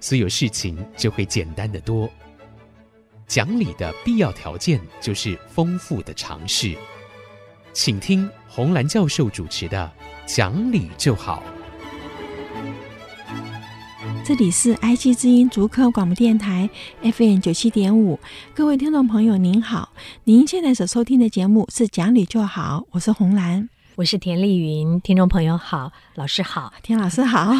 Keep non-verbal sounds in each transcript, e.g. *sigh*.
所有事情就会简单的多。讲理的必要条件就是丰富的尝试。请听红蓝教授主持的《讲理就好》。这里是 IC 之音足科广播电台 FM 九七点五，各位听众朋友您好，您现在所收听的节目是讲理就好，我是红兰，我是田丽云，听众朋友好，老师好，田老师好，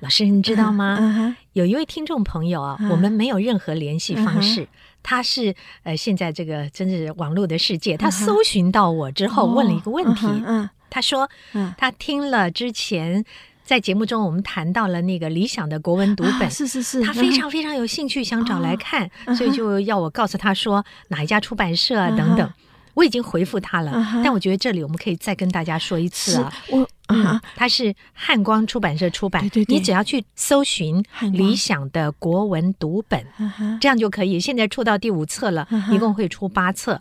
老师你知道吗？有一位听众朋友啊，我们没有任何联系方式，他是呃现在这个真是网络的世界，他搜寻到我之后问了一个问题，嗯，他说，他听了之前。在节目中，我们谈到了那个理想的国文读本，是是是，他非常非常有兴趣，想找来看，所以就要我告诉他说哪一家出版社啊等等。我已经回复他了，但我觉得这里我们可以再跟大家说一次啊。我啊，他是汉光出版社出版，你只要去搜寻理想的国文读本，这样就可以。现在出到第五册了，一共会出八册。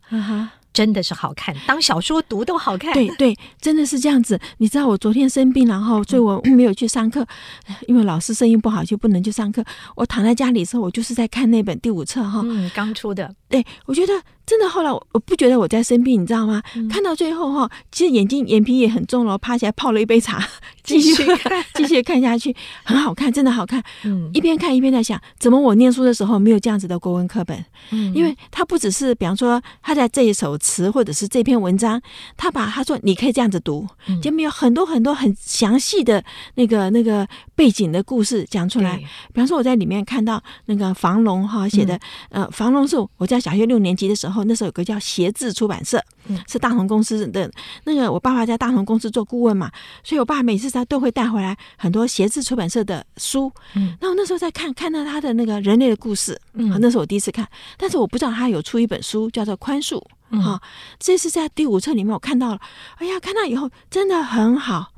真的是好看，当小说读都好看。对对，真的是这样子。你知道我昨天生病，然后所以我没有去上课，*laughs* 因为老师生意不好就不能去上课。我躺在家里的时候，我就是在看那本第五册哈，嗯，刚出的。对，我觉得。真的，后来我不觉得我在生病，你知道吗？嗯、看到最后哈，其实眼睛眼皮也很重了，趴起来泡了一杯茶，*laughs* 继续看，*laughs* 继续看下去，很好看，真的好看。嗯，一边看一边在想，怎么我念书的时候没有这样子的国文课本？嗯，因为他不只是，比方说他在这一首词或者是这篇文章，他把他说你可以这样子读，前面有很多很多很详细的那个那个背景的故事讲出来。比方说我在里面看到那个房龙哈写的，嗯、呃，房龙是我在小学六年级的时候。那时候有个叫协志出版社，是大同公司的。那个我爸爸在大同公司做顾问嘛，所以我爸每次他都会带回来很多协志出版社的书。嗯，那我那时候在看看到他的那个人类的故事，嗯，那是我第一次看，但是我不知道他有出一本书叫做《宽恕》。哈，这是在第五册里面我看到了，哎呀，看到以后真的很好。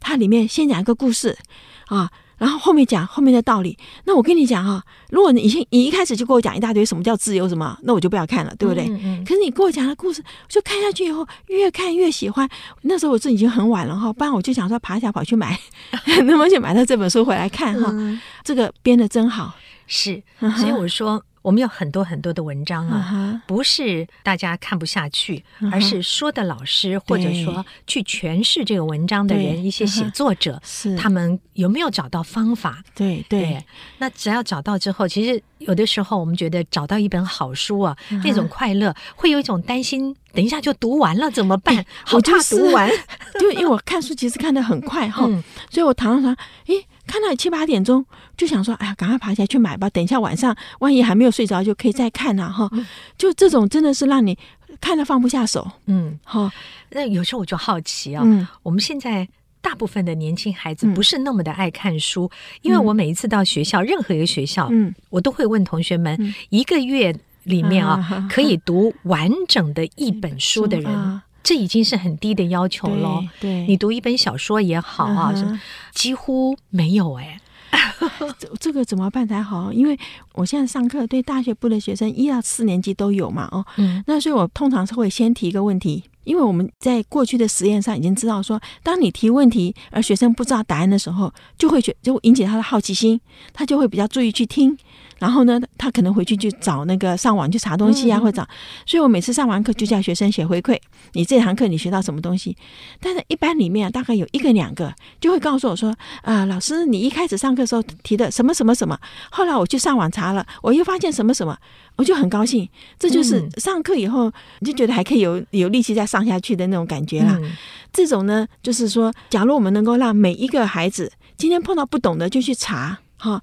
它里面先讲一个故事啊。然后后面讲后面的道理，那我跟你讲哈，如果你以前你一开始就给我讲一大堆什么叫自由什么，那我就不要看了，对不对？嗯嗯、可是你给我讲的故事，就看下去以后越看越喜欢。那时候我这已经很晚了哈，不然我就想说爬下跑去买，*laughs* 那么就买到这本书回来看哈。嗯、这个编的真好，是，所以我说。我们有很多很多的文章啊，不是大家看不下去，而是说的老师或者说去诠释这个文章的人，一些写作者，他们有没有找到方法？对对，那只要找到之后，其实有的时候我们觉得找到一本好书啊，那种快乐会有一种担心，等一下就读完了怎么办？好怕读完，*laughs* 就因为我看书其实看的很快哈，所以我常常诶。看到七八点钟，就想说：“哎呀，赶快爬起来去买吧！等一下晚上，万一还没有睡着，就可以再看了哈。”就这种真的是让你看了放不下手。嗯，好。那有时候我就好奇啊，嗯、我们现在大部分的年轻孩子不是那么的爱看书，嗯、因为我每一次到学校，任何一个学校，嗯，我都会问同学们，嗯、一个月里面啊，可以读完整的一本书的人。这已经是很低的要求了。对，你读一本小说也好啊，几乎没有哎。*laughs* 这这个怎么办才好？因为我现在上课对大学部的学生一到四年级都有嘛，哦，嗯，那所以我通常是会先提一个问题，因为我们在过去的实验上已经知道说，当你提问题而学生不知道答案的时候，就会觉就会引起他的好奇心，他就会比较注意去听。然后呢，他可能回去去找那个上网去查东西啊，或者找。所以我每次上完课就叫学生写回馈，你这堂课你学到什么东西？但是一般里面大概有一个两个就会告诉我说啊，老师，你一开始上课的时候提的什么什么什么，后来我去上网查了，我又发现什么什么，我就很高兴。这就是上课以后你就觉得还可以有有力气再上下去的那种感觉啦。这种呢，就是说，假如我们能够让每一个孩子今天碰到不懂的就去查，哈。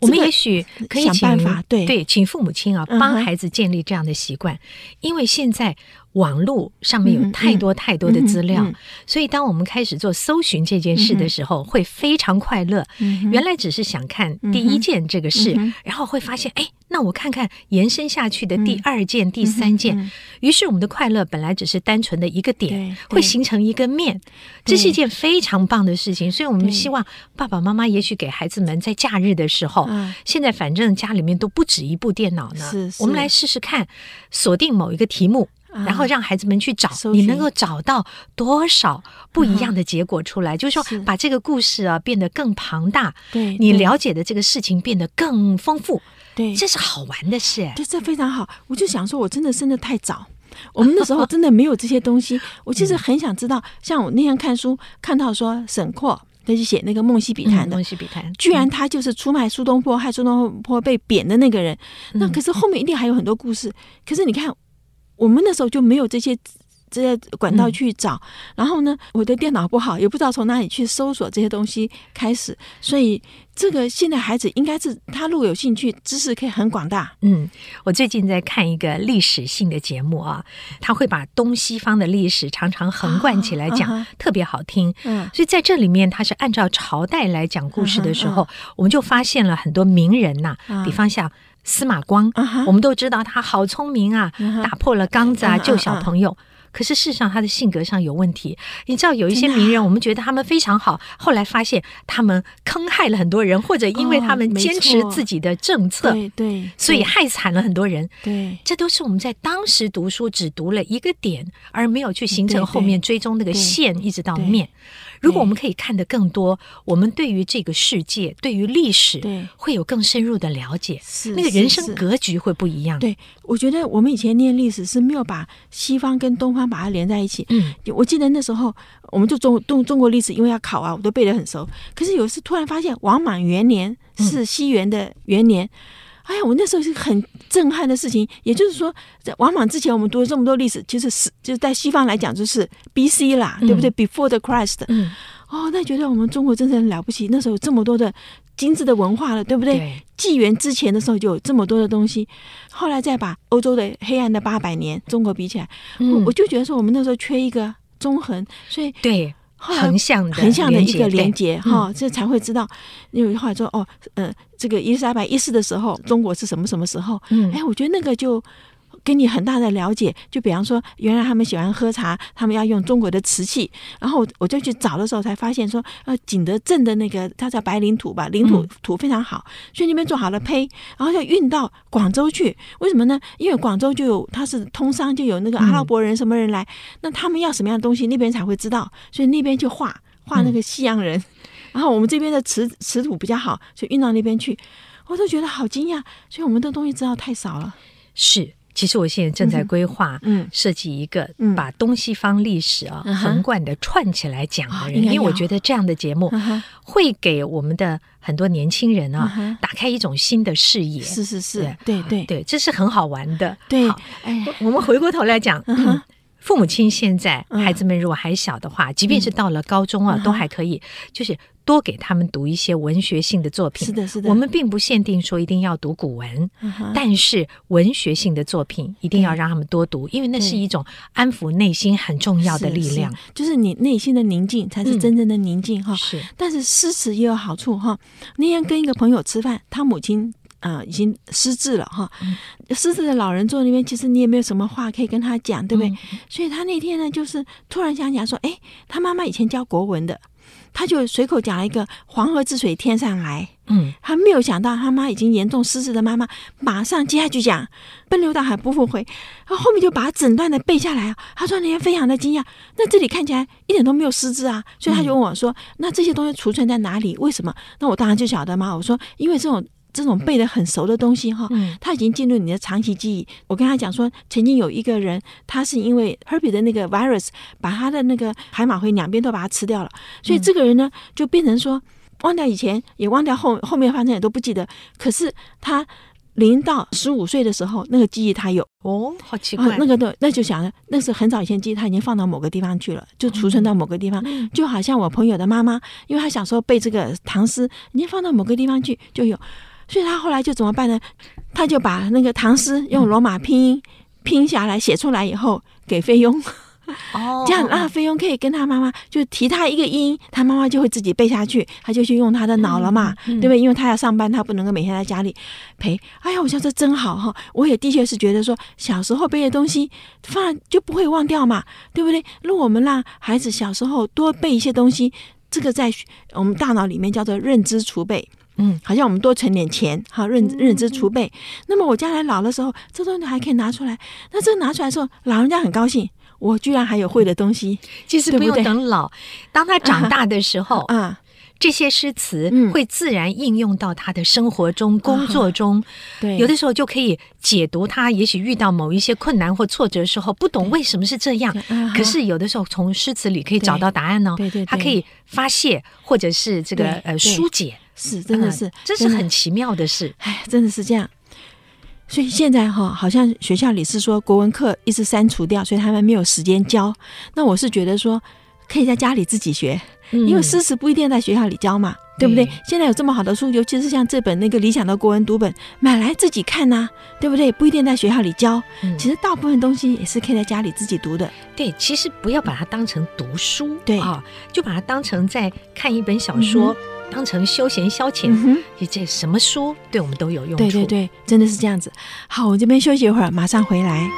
我们也许可以想办法，对。对，请父母亲啊帮孩子建立这样的习惯，因为现在网络上面有太多太多的资料，嗯嗯嗯、所以当我们开始做搜寻这件事的时候，嗯、会非常快乐。嗯、原来只是想看第一件这个事，嗯、然后会发现，哎，那我看看延伸下去的第二件、嗯、第三件。嗯、于是我们的快乐本来只是单纯的一个点，会形成一个面，这是一件非常棒的事情。所以我们希望爸爸妈妈也许给孩子们在假日的时候，现在反正家里面都不止一部电脑呢，是是我们来试试看，锁定某一个题目。然后让孩子们去找，你能够找到多少不一样的结果出来？就是说，把这个故事啊变得更庞大，对，你了解的这个事情变得更丰富，对，这是好玩的事。对，这非常好。我就想说，我真的生的太早，*laughs* 我们那时候真的没有这些东西。我其实很想知道，像我那天看书看到说，沈括他就写那个《梦溪笔谈》的，《梦溪笔谈》居然他就是出卖苏东坡，害苏东坡被贬的那个人。那可是后面一定还有很多故事。可是你看。我们那时候就没有这些这些管道去找，嗯、然后呢，我的电脑不好，也不知道从哪里去搜索这些东西开始，所以这个现在孩子应该是他如果有兴趣，知识可以很广大。嗯，我最近在看一个历史性的节目啊，他会把东西方的历史常常横贯起来讲，啊、特别好听。嗯，所以在这里面他是按照朝代来讲故事的时候，我们就发现了很多名人呐、比方像。司马光，uh huh. 我们都知道他好聪明啊，uh huh. 打破了缸子啊，救小朋友。Uh. 可是事实上，他的性格上有问题。你知道，有一些名人，我们觉得他们非常好，啊、后来发现他们坑害了很多人，或者因为他们坚持自己的政策，对对，所以害惨了很多人。对，这都是我们在当时读书只读了一个点，而没有去形成后面追踪那个线，一直到面。如果我们可以看得更多，我们对于这个世界、对于历史，会有更深入的了解。是那个人生格局会不一样。对，我觉得我们以前念历史是没有把西方跟东方把它连在一起。嗯，我记得那时候我们就中中中国历史，因为要考啊，我都背得很熟。可是有一次突然发现王莽元年是西元的元年。嗯哎呀，我那时候是很震撼的事情。也就是说，在王莽之前，我们读了这么多历史，其实是就是在西方来讲，就是 B.C. 啦，嗯、对不对？Before the Christ。嗯。哦，那觉得我们中国真是很了不起。那时候有这么多的精致的文化了，对不对？纪元之前的时候就有这么多的东西。后来再把欧洲的黑暗的八百年中国比起来，嗯、我我就觉得说我们那时候缺一个中横，所以对。横向的横向的一个连接哈，这才会知道。因为后来说哦，呃，这个伊丽莎白一世的时候，中国是什么什么时候？嗯，哎，我觉得那个就。给你很大的了解，就比方说，原来他们喜欢喝茶，他们要用中国的瓷器，然后我就去找的时候才发现说，呃，景德镇的那个它叫白领土吧，领土土非常好，所以那边做好了胚，然后要运到广州去。为什么呢？因为广州就有它是通商，就有那个阿拉伯人什么人来，那他们要什么样的东西，那边才会知道，所以那边就画画那个西洋人，然后我们这边的瓷瓷土比较好，就运到那边去，我都觉得好惊讶，所以我们的东西知道太少了，是。其实我现在正在规划，嗯，设计一个把东西方历史啊横贯的串起来讲的人，因为我觉得这样的节目会给我们的很多年轻人啊打开一种新的视野。是是是，对。对对，这是很好玩的。对，哎我们回过头来讲，父母亲现在孩子们如果还小的话，即便是到了高中啊，都还可以，就是。多给他们读一些文学性的作品。是的，是的。我们并不限定说一定要读古文，嗯、但是文学性的作品一定要让他们多读，因为那是一种安抚内心很重要的力量。就是你内心的宁静才是真正的宁静哈。是、嗯。但是诗词也有好处哈。那天跟一个朋友吃饭，他母亲啊、呃、已经失智了哈。嗯、失智的老人坐那边，其实你也没有什么话可以跟他讲，对不对？嗯、所以他那天呢，就是突然想起来说，哎，他妈妈以前教国文的。他就随口讲了一个“黄河之水天上来”，嗯，他没有想到他妈已经严重失智的妈妈，马上接下去讲“奔流到海不复回”，然后后面就把整段的背下来啊。他说那天非常的惊讶，那这里看起来一点都没有失智啊，所以他就问我说：“嗯、那这些东西储存在哪里？为什么？”那我当然就晓得嘛。我说：“因为这种。”这种背得很熟的东西哈，他已经进入你的长期记忆。我跟他讲说，曾经有一个人，他是因为 herpes 的那个 virus，把他的那个海马回两边都把它吃掉了，所以这个人呢，就变成说忘掉以前，也忘掉后后面发生也都不记得。可是他零到十五岁的时候，那个记忆他有。哦，好奇怪，那个都那就想着那是很早以前记忆，他已经放到某个地方去了，就储存到某个地方，就好像我朋友的妈妈，因为她小时候背这个唐诗，已经放到某个地方去就有。所以他后来就怎么办呢？他就把那个唐诗用罗马拼音拼下来写出来以后，给菲佣。*laughs* 哦，这样让菲佣可以跟他妈妈就提他一个音，他妈妈就会自己背下去，他就去用他的脑了嘛，嗯嗯、对不对？因为他要上班，他不能够每天在家里陪。哎呀，我想这真好哈！我也的确是觉得说，小时候背的东西放就不会忘掉嘛，对不对？如果我们让孩子小时候多背一些东西，这个在我们大脑里面叫做认知储备。嗯，好像我们多存点钱，好认认知储备。那么我将来老的时候，这东西还可以拿出来。那这拿出来的时候，老人家很高兴。我居然还有会的东西，其实不用等老，对对，当他长大的时候，啊，啊这些诗词会自然应用到他的生活中、嗯、工作中。对，有的时候就可以解读他，也许遇到某一些困难或挫折的时候，不懂为什么是这样。可是有的时候从诗词里可以找到答案呢、哦。对对，他可以发泄或者是这个呃疏解，是真的是，嗯、这是很奇妙的事。哎，真的是这样。所以现在哈，好像学校里是说国文课一直删除掉，所以他们没有时间教。那我是觉得说，可以在家里自己学，因为诗词不一定在学校里教嘛，嗯、对不对？现在有这么好的书，尤其是像这本那个理想的国文读本，买来自己看呐、啊，对不对？不一定在学校里教。其实大部分东西也是可以在家里自己读的。对，其实不要把它当成读书，对啊，就把它当成在看一本小说。嗯当成休闲消遣，你、嗯、这什么书对我们都有用处。对对对，真的是这样子。好，我这边休息一会儿，马上回来。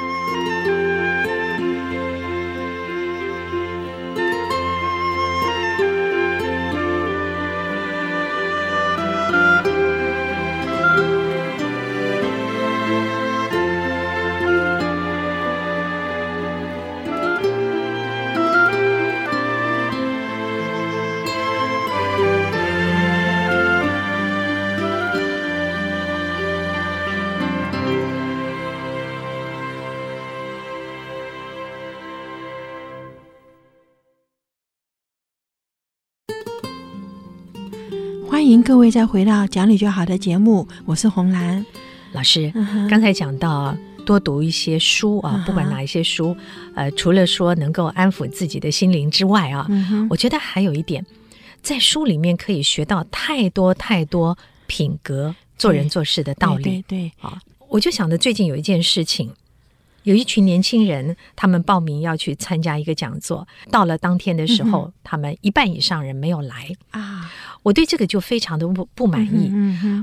迎各位再回到讲理就好的节目，我是红兰老师。刚才讲到多读一些书啊，不管哪一些书，呃，除了说能够安抚自己的心灵之外啊，我觉得还有一点，在书里面可以学到太多太多品格、做人做事的道理。对对啊，我就想着最近有一件事情。有一群年轻人，他们报名要去参加一个讲座。到了当天的时候，嗯、他们一半以上人没有来啊！我对这个就非常的不不满意。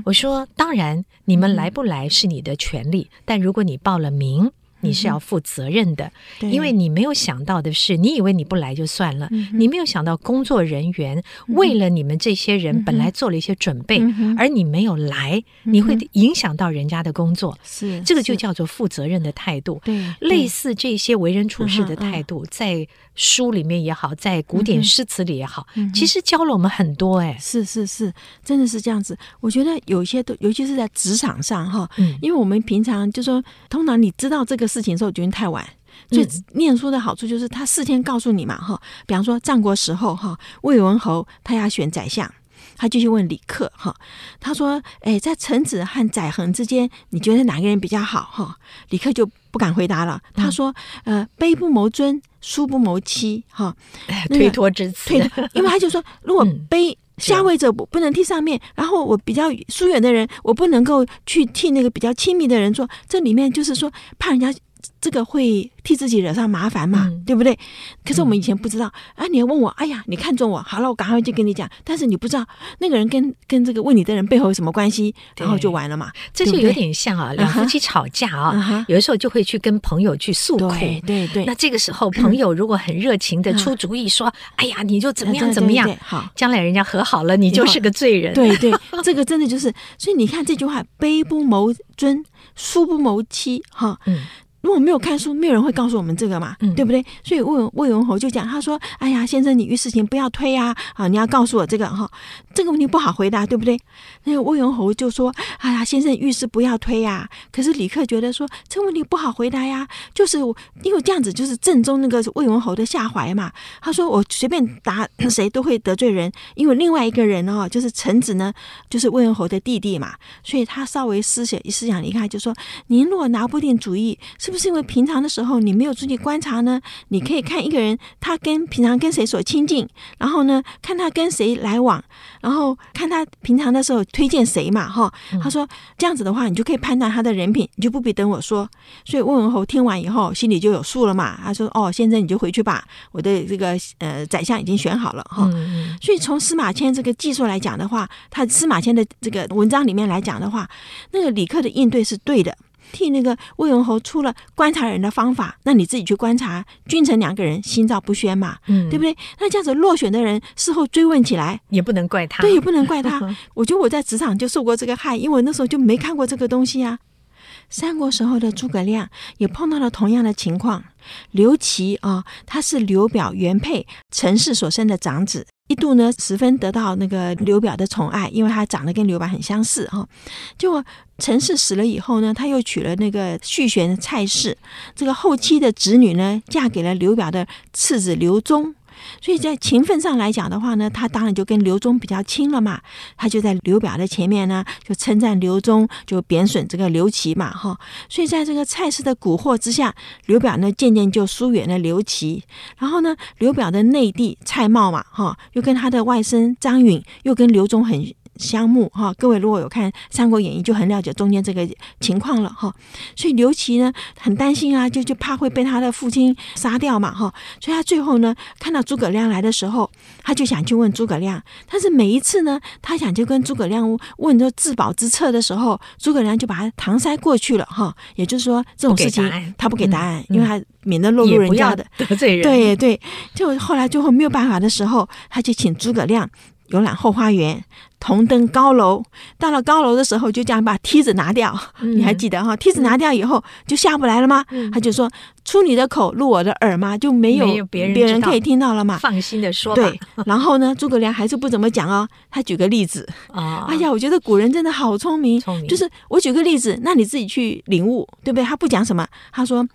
我说：“当然，你们来不来是你的权利，嗯、但如果你报了名。”你是要负责任的，嗯、因为你没有想到的是，你以为你不来就算了，嗯、你没有想到工作人员为了你们这些人本来做了一些准备，嗯、而你没有来，嗯、你会影响到人家的工作。是，这个就叫做负责任的态度。对，类似这些为人处事的态度，在书里面也好，在古典诗词里也好，嗯、其实教了我们很多。哎，是是是，真的是这样子。我觉得有些都，尤其是在职场上哈，嗯、因为我们平常就说，通常你知道这个。事情的时候觉得太晚，所以念书的好处就是他事先告诉你嘛，哈。比方说战国时候，哈，魏文侯他要选宰相，他就去问李克，哈，他说：“哎，在臣子和宰衡之间，你觉得哪个人比较好？”哈，李克就不敢回答了。他说：“呃，卑不谋尊，疏不谋妻。”哈，推脱之词。推，因为他就说，如果卑下位者不不能替上面，然后我比较疏远的人，我不能够去替那个比较亲密的人做。这里面就是说，怕人家。这个会替自己惹上麻烦嘛，嗯、对不对？可是我们以前不知道、嗯、啊！你要问我，哎呀，你看中我，好了，我赶快就跟你讲。但是你不知道那个人跟跟这个问你的人背后有什么关系，然后就完了嘛。这就有点像啊，两夫妻吵架啊，嗯、有的时候就会去跟朋友去诉苦。对对对。那这个时候，朋友如果很热情的出主意说：“嗯、哎呀，你就怎么样怎么样。对对对”好，将来人家和好了，你就是个罪人。对对，这个真的就是。所以你看这句话：“卑不谋尊，疏不谋妻。”哈，嗯。如果没有看书，没有人会告诉我们这个嘛，嗯、对不对？所以魏魏文侯就讲，他说：“哎呀，先生，你遇事情不要推啊，啊，你要告诉我这个哈，这个问题不好回答，对不对？”那个魏文侯就说：“哎呀，先生遇事不要推呀。”可是李克觉得说这个问题不好回答呀，就是因为这样子就是正中那个魏文侯的下怀嘛。他说：“我随便答 *clears throat* 谁都会得罪人，因为另外一个人哦，就是臣子呢，就是魏文侯的弟弟嘛，所以他稍微思想思想一看，就说：您如果拿不定主意。”是是不是因为平常的时候你没有注意观察呢？你可以看一个人，他跟平常跟谁所亲近，然后呢，看他跟谁来往，然后看他平常的时候推荐谁嘛，哈。他说这样子的话，你就可以判断他的人品，你就不必等我说。所以魏文侯听完以后，心里就有数了嘛。他说：“哦，现在你就回去吧，我的这个呃宰相已经选好了哈。”所以从司马迁这个技术来讲的话，他司马迁的这个文章里面来讲的话，那个李克的应对是对的。替那个魏文侯出了观察人的方法，那你自己去观察，君臣两个人心照不宣嘛，嗯，对不对？那这样子落选的人事后追问起来，也不能怪他，对，也不能怪他。*laughs* 我觉得我在职场就受过这个害，因为我那时候就没看过这个东西啊。三国时候的诸葛亮也碰到了同样的情况，刘琦啊，他是刘表原配陈氏所生的长子。一度呢，十分得到那个刘表的宠爱，因为他长得跟刘表很相似哈。结果陈氏死了以后呢，他又娶了那个续弦蔡氏，这个后期的子女呢，嫁给了刘表的次子刘宗。所以在情分上来讲的话呢，他当然就跟刘忠比较亲了嘛。他就在刘表的前面呢，就称赞刘忠，就贬损这个刘琦嘛，哈。所以在这个蔡氏的蛊惑之下，刘表呢渐渐就疏远了刘琦。然后呢，刘表的内弟蔡瑁嘛，哈，又跟他的外甥张允，又跟刘忠很。相慕哈，各位如果有看《三国演义》，就很了解中间这个情况了哈。所以刘琦呢很担心啊，就就怕会被他的父亲杀掉嘛哈。所以他最后呢看到诸葛亮来的时候，他就想去问诸葛亮。但是每一次呢，他想就跟诸葛亮问这自保之策的时候，诸葛亮就把他搪塞过去了哈。也就是说，这种事情他不给答案，因为他免得落入人家的得罪人。对对，就后来最后没有办法的时候，他就请诸葛亮游览后花园。同登高楼，到了高楼的时候，就这样把梯子拿掉。嗯、你还记得哈？梯子拿掉以后，就下不来了吗？嗯、他就说：“出你的口，入我的耳嘛，就没有别人别人可以听到了嘛。”放心的说。对。然后呢，诸葛亮还是不怎么讲哦。他举个例子啊，哎呀，我觉得古人真的好聪明。聪明。就是我举个例子，那你自己去领悟，对不对？他不讲什么，他说。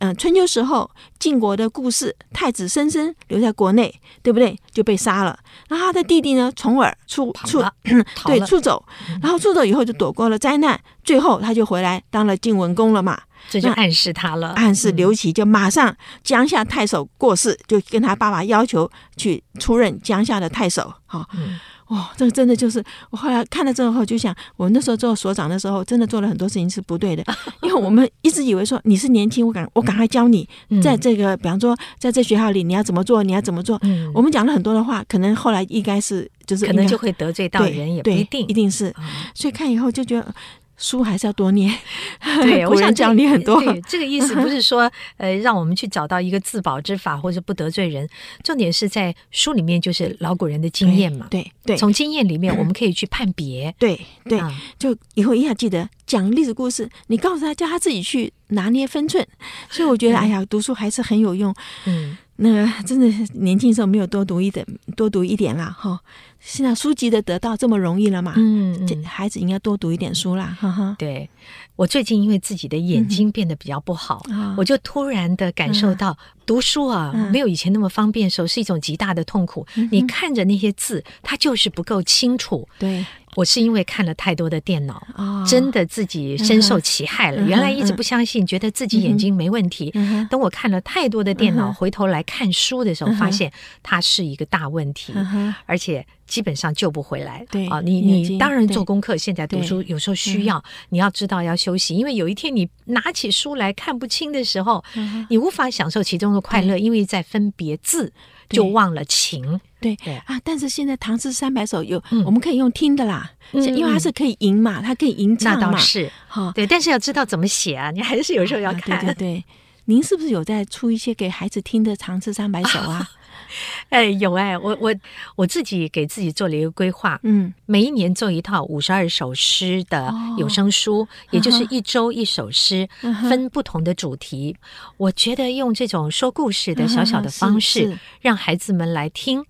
嗯，春秋时候晋国的故事，太子申生留在国内，对不对？就被杀了。然后他的弟弟呢，重耳出出 *clears throat* 对出走，然后出走以后就躲过了灾难，最后他就回来当了晋文公了嘛。这就暗示他了，暗示刘琦就马上江夏太守过世，就跟他爸爸要求去出任江夏的太守。好。嗯哦，这个真的就是我后来看了之后就想，我那时候做所长的时候，真的做了很多事情是不对的，*laughs* 因为我们一直以为说你是年轻，我赶我赶快教你，在这个比方说在这学校里你要怎么做，你要怎么做。嗯，我们讲了很多的话，可能后来应该是就是可能就会得罪到人，也不一定，一定是。所以看以后就觉得。书还是要多念，*laughs* 对，我想讲你很多。对，这个意思不是说，呃，让我们去找到一个自保之法或者不得罪人。重点是在书里面，就是老古人的经验嘛。对对，从经验里面我们可以去判别。*clears throat* 对对，就以后一定要记得讲历史故事，你告诉他，叫他自己去拿捏分寸。所以我觉得，哎呀，读书还是很有用。嗯，那真的年轻时候没有多读一点，多读一点啦，哈。现在书籍的得到这么容易了嘛？嗯，嗯孩子应该多读一点书啦。哈哈。对，我最近因为自己的眼睛变得比较不好，嗯、我就突然的感受到读书啊，嗯、没有以前那么方便的时候是一种极大的痛苦。嗯、你看着那些字，它就是不够清楚。对。我是因为看了太多的电脑，哦、真的自己深受其害了。嗯、原来一直不相信，嗯、觉得自己眼睛没问题。嗯、等我看了太多的电脑，嗯、回头来看书的时候，发现它是一个大问题，嗯、而且基本上救不回来。对啊，你你当然做功课，现在读书有时候需要，你要知道要休息，因为有一天你拿起书来看不清的时候，嗯、你无法享受其中的快乐，因为在分别字。就忘了情，对啊，但是现在《唐诗三百首》有，我们可以用听的啦，因为它是可以吟嘛，它可以吟唱嘛，那倒是。哈，对，但是要知道怎么写啊，你还是有时候要看。对对对，您是不是有在出一些给孩子听的《唐诗三百首》啊？*laughs* 哎，有哎，我我我自己给自己做了一个规划，嗯，每一年做一套五十二首诗的有声书，也就是一周一首诗，分不同的主题。我觉得用这种说故事的小小的方式，让孩子们来听，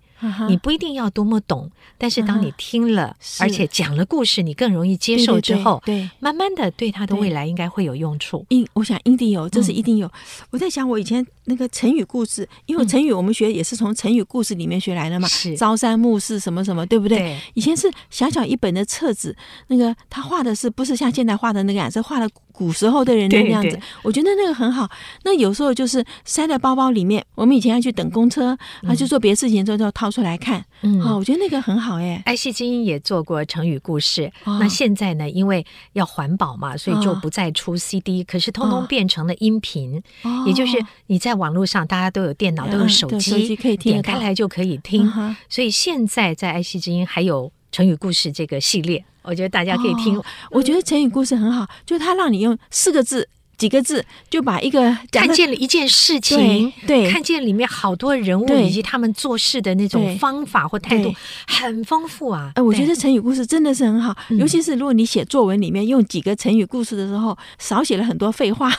你不一定要多么懂，但是当你听了，而且讲了故事，你更容易接受之后，对，慢慢的对他的未来应该会有用处。应我想一定有，这是一定有。我在想，我以前那个成语故事，因为成语我们学也是从成语故事里面学来的嘛，是。朝三暮四什么什么，对不对？以前是小小一本的册子，那个他画的是不是像现在画的那个样子，画的古时候的人的样子，我觉得那个很好。那有时候就是塞在包包里面，我们以前要去等公车，啊，去做别的事情之后就掏出来看，嗯，好，我觉得那个很好哎。爱惜之音也做过成语故事，那现在呢，因为要环保嘛，所以就不再出 CD，可是通通变成了音频，也就是你在网络上，大家都有电脑，都有手机，可以点开来就可以听。所以现在在爱惜之音还有成语故事这个系列。我觉得大家可以听，哦，我觉得成语故事很好，就是他让你用四个字、几个字就把一个看见了一件事情，对，看见里面好多人物以及他们做事的那种方法或态度，很丰富啊。哎，我觉得成语故事真的是很好，尤其是如果你写作文里面用几个成语故事的时候，少写了很多废话。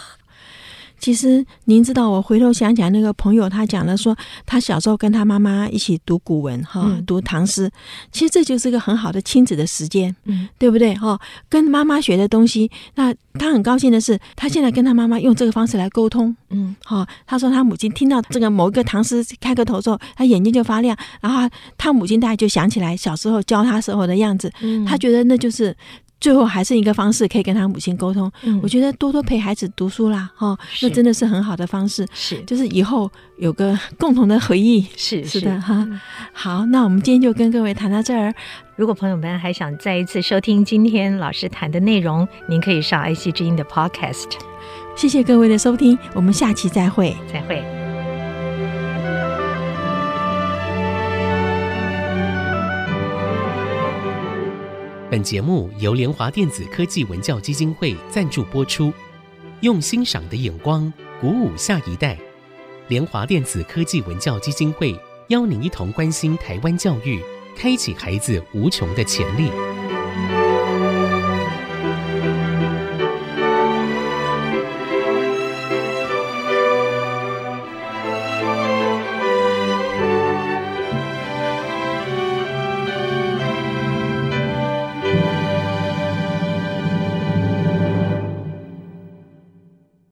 其实您知道，我回头想想，那个朋友他讲了说，他小时候跟他妈妈一起读古文哈，嗯、读唐诗。其实这就是一个很好的亲子的时间，嗯，对不对？哈，跟妈妈学的东西，那他很高兴的是，他现在跟他妈妈用这个方式来沟通，嗯，好。他说他母亲听到这个某一个唐诗开个头之后，他眼睛就发亮，然后他母亲大概就想起来小时候教他时候的样子，嗯，他觉得那就是。最后还剩一个方式可以跟他母亲沟通。嗯，我觉得多多陪孩子读书啦，哈，那真的是很好的方式。是，就是以后有个共同的回忆。是是的哈。好，那我们今天就跟各位谈到这儿。如果朋友们还想再一次收听今天老师谈的内容，您可以上爱惜之音的 Podcast。谢谢各位的收听，我们下期再会，再会。本节目由联华电子科技文教基金会赞助播出，用欣赏的眼光鼓舞下一代。联华电子科技文教基金会邀您一同关心台湾教育，开启孩子无穷的潜力。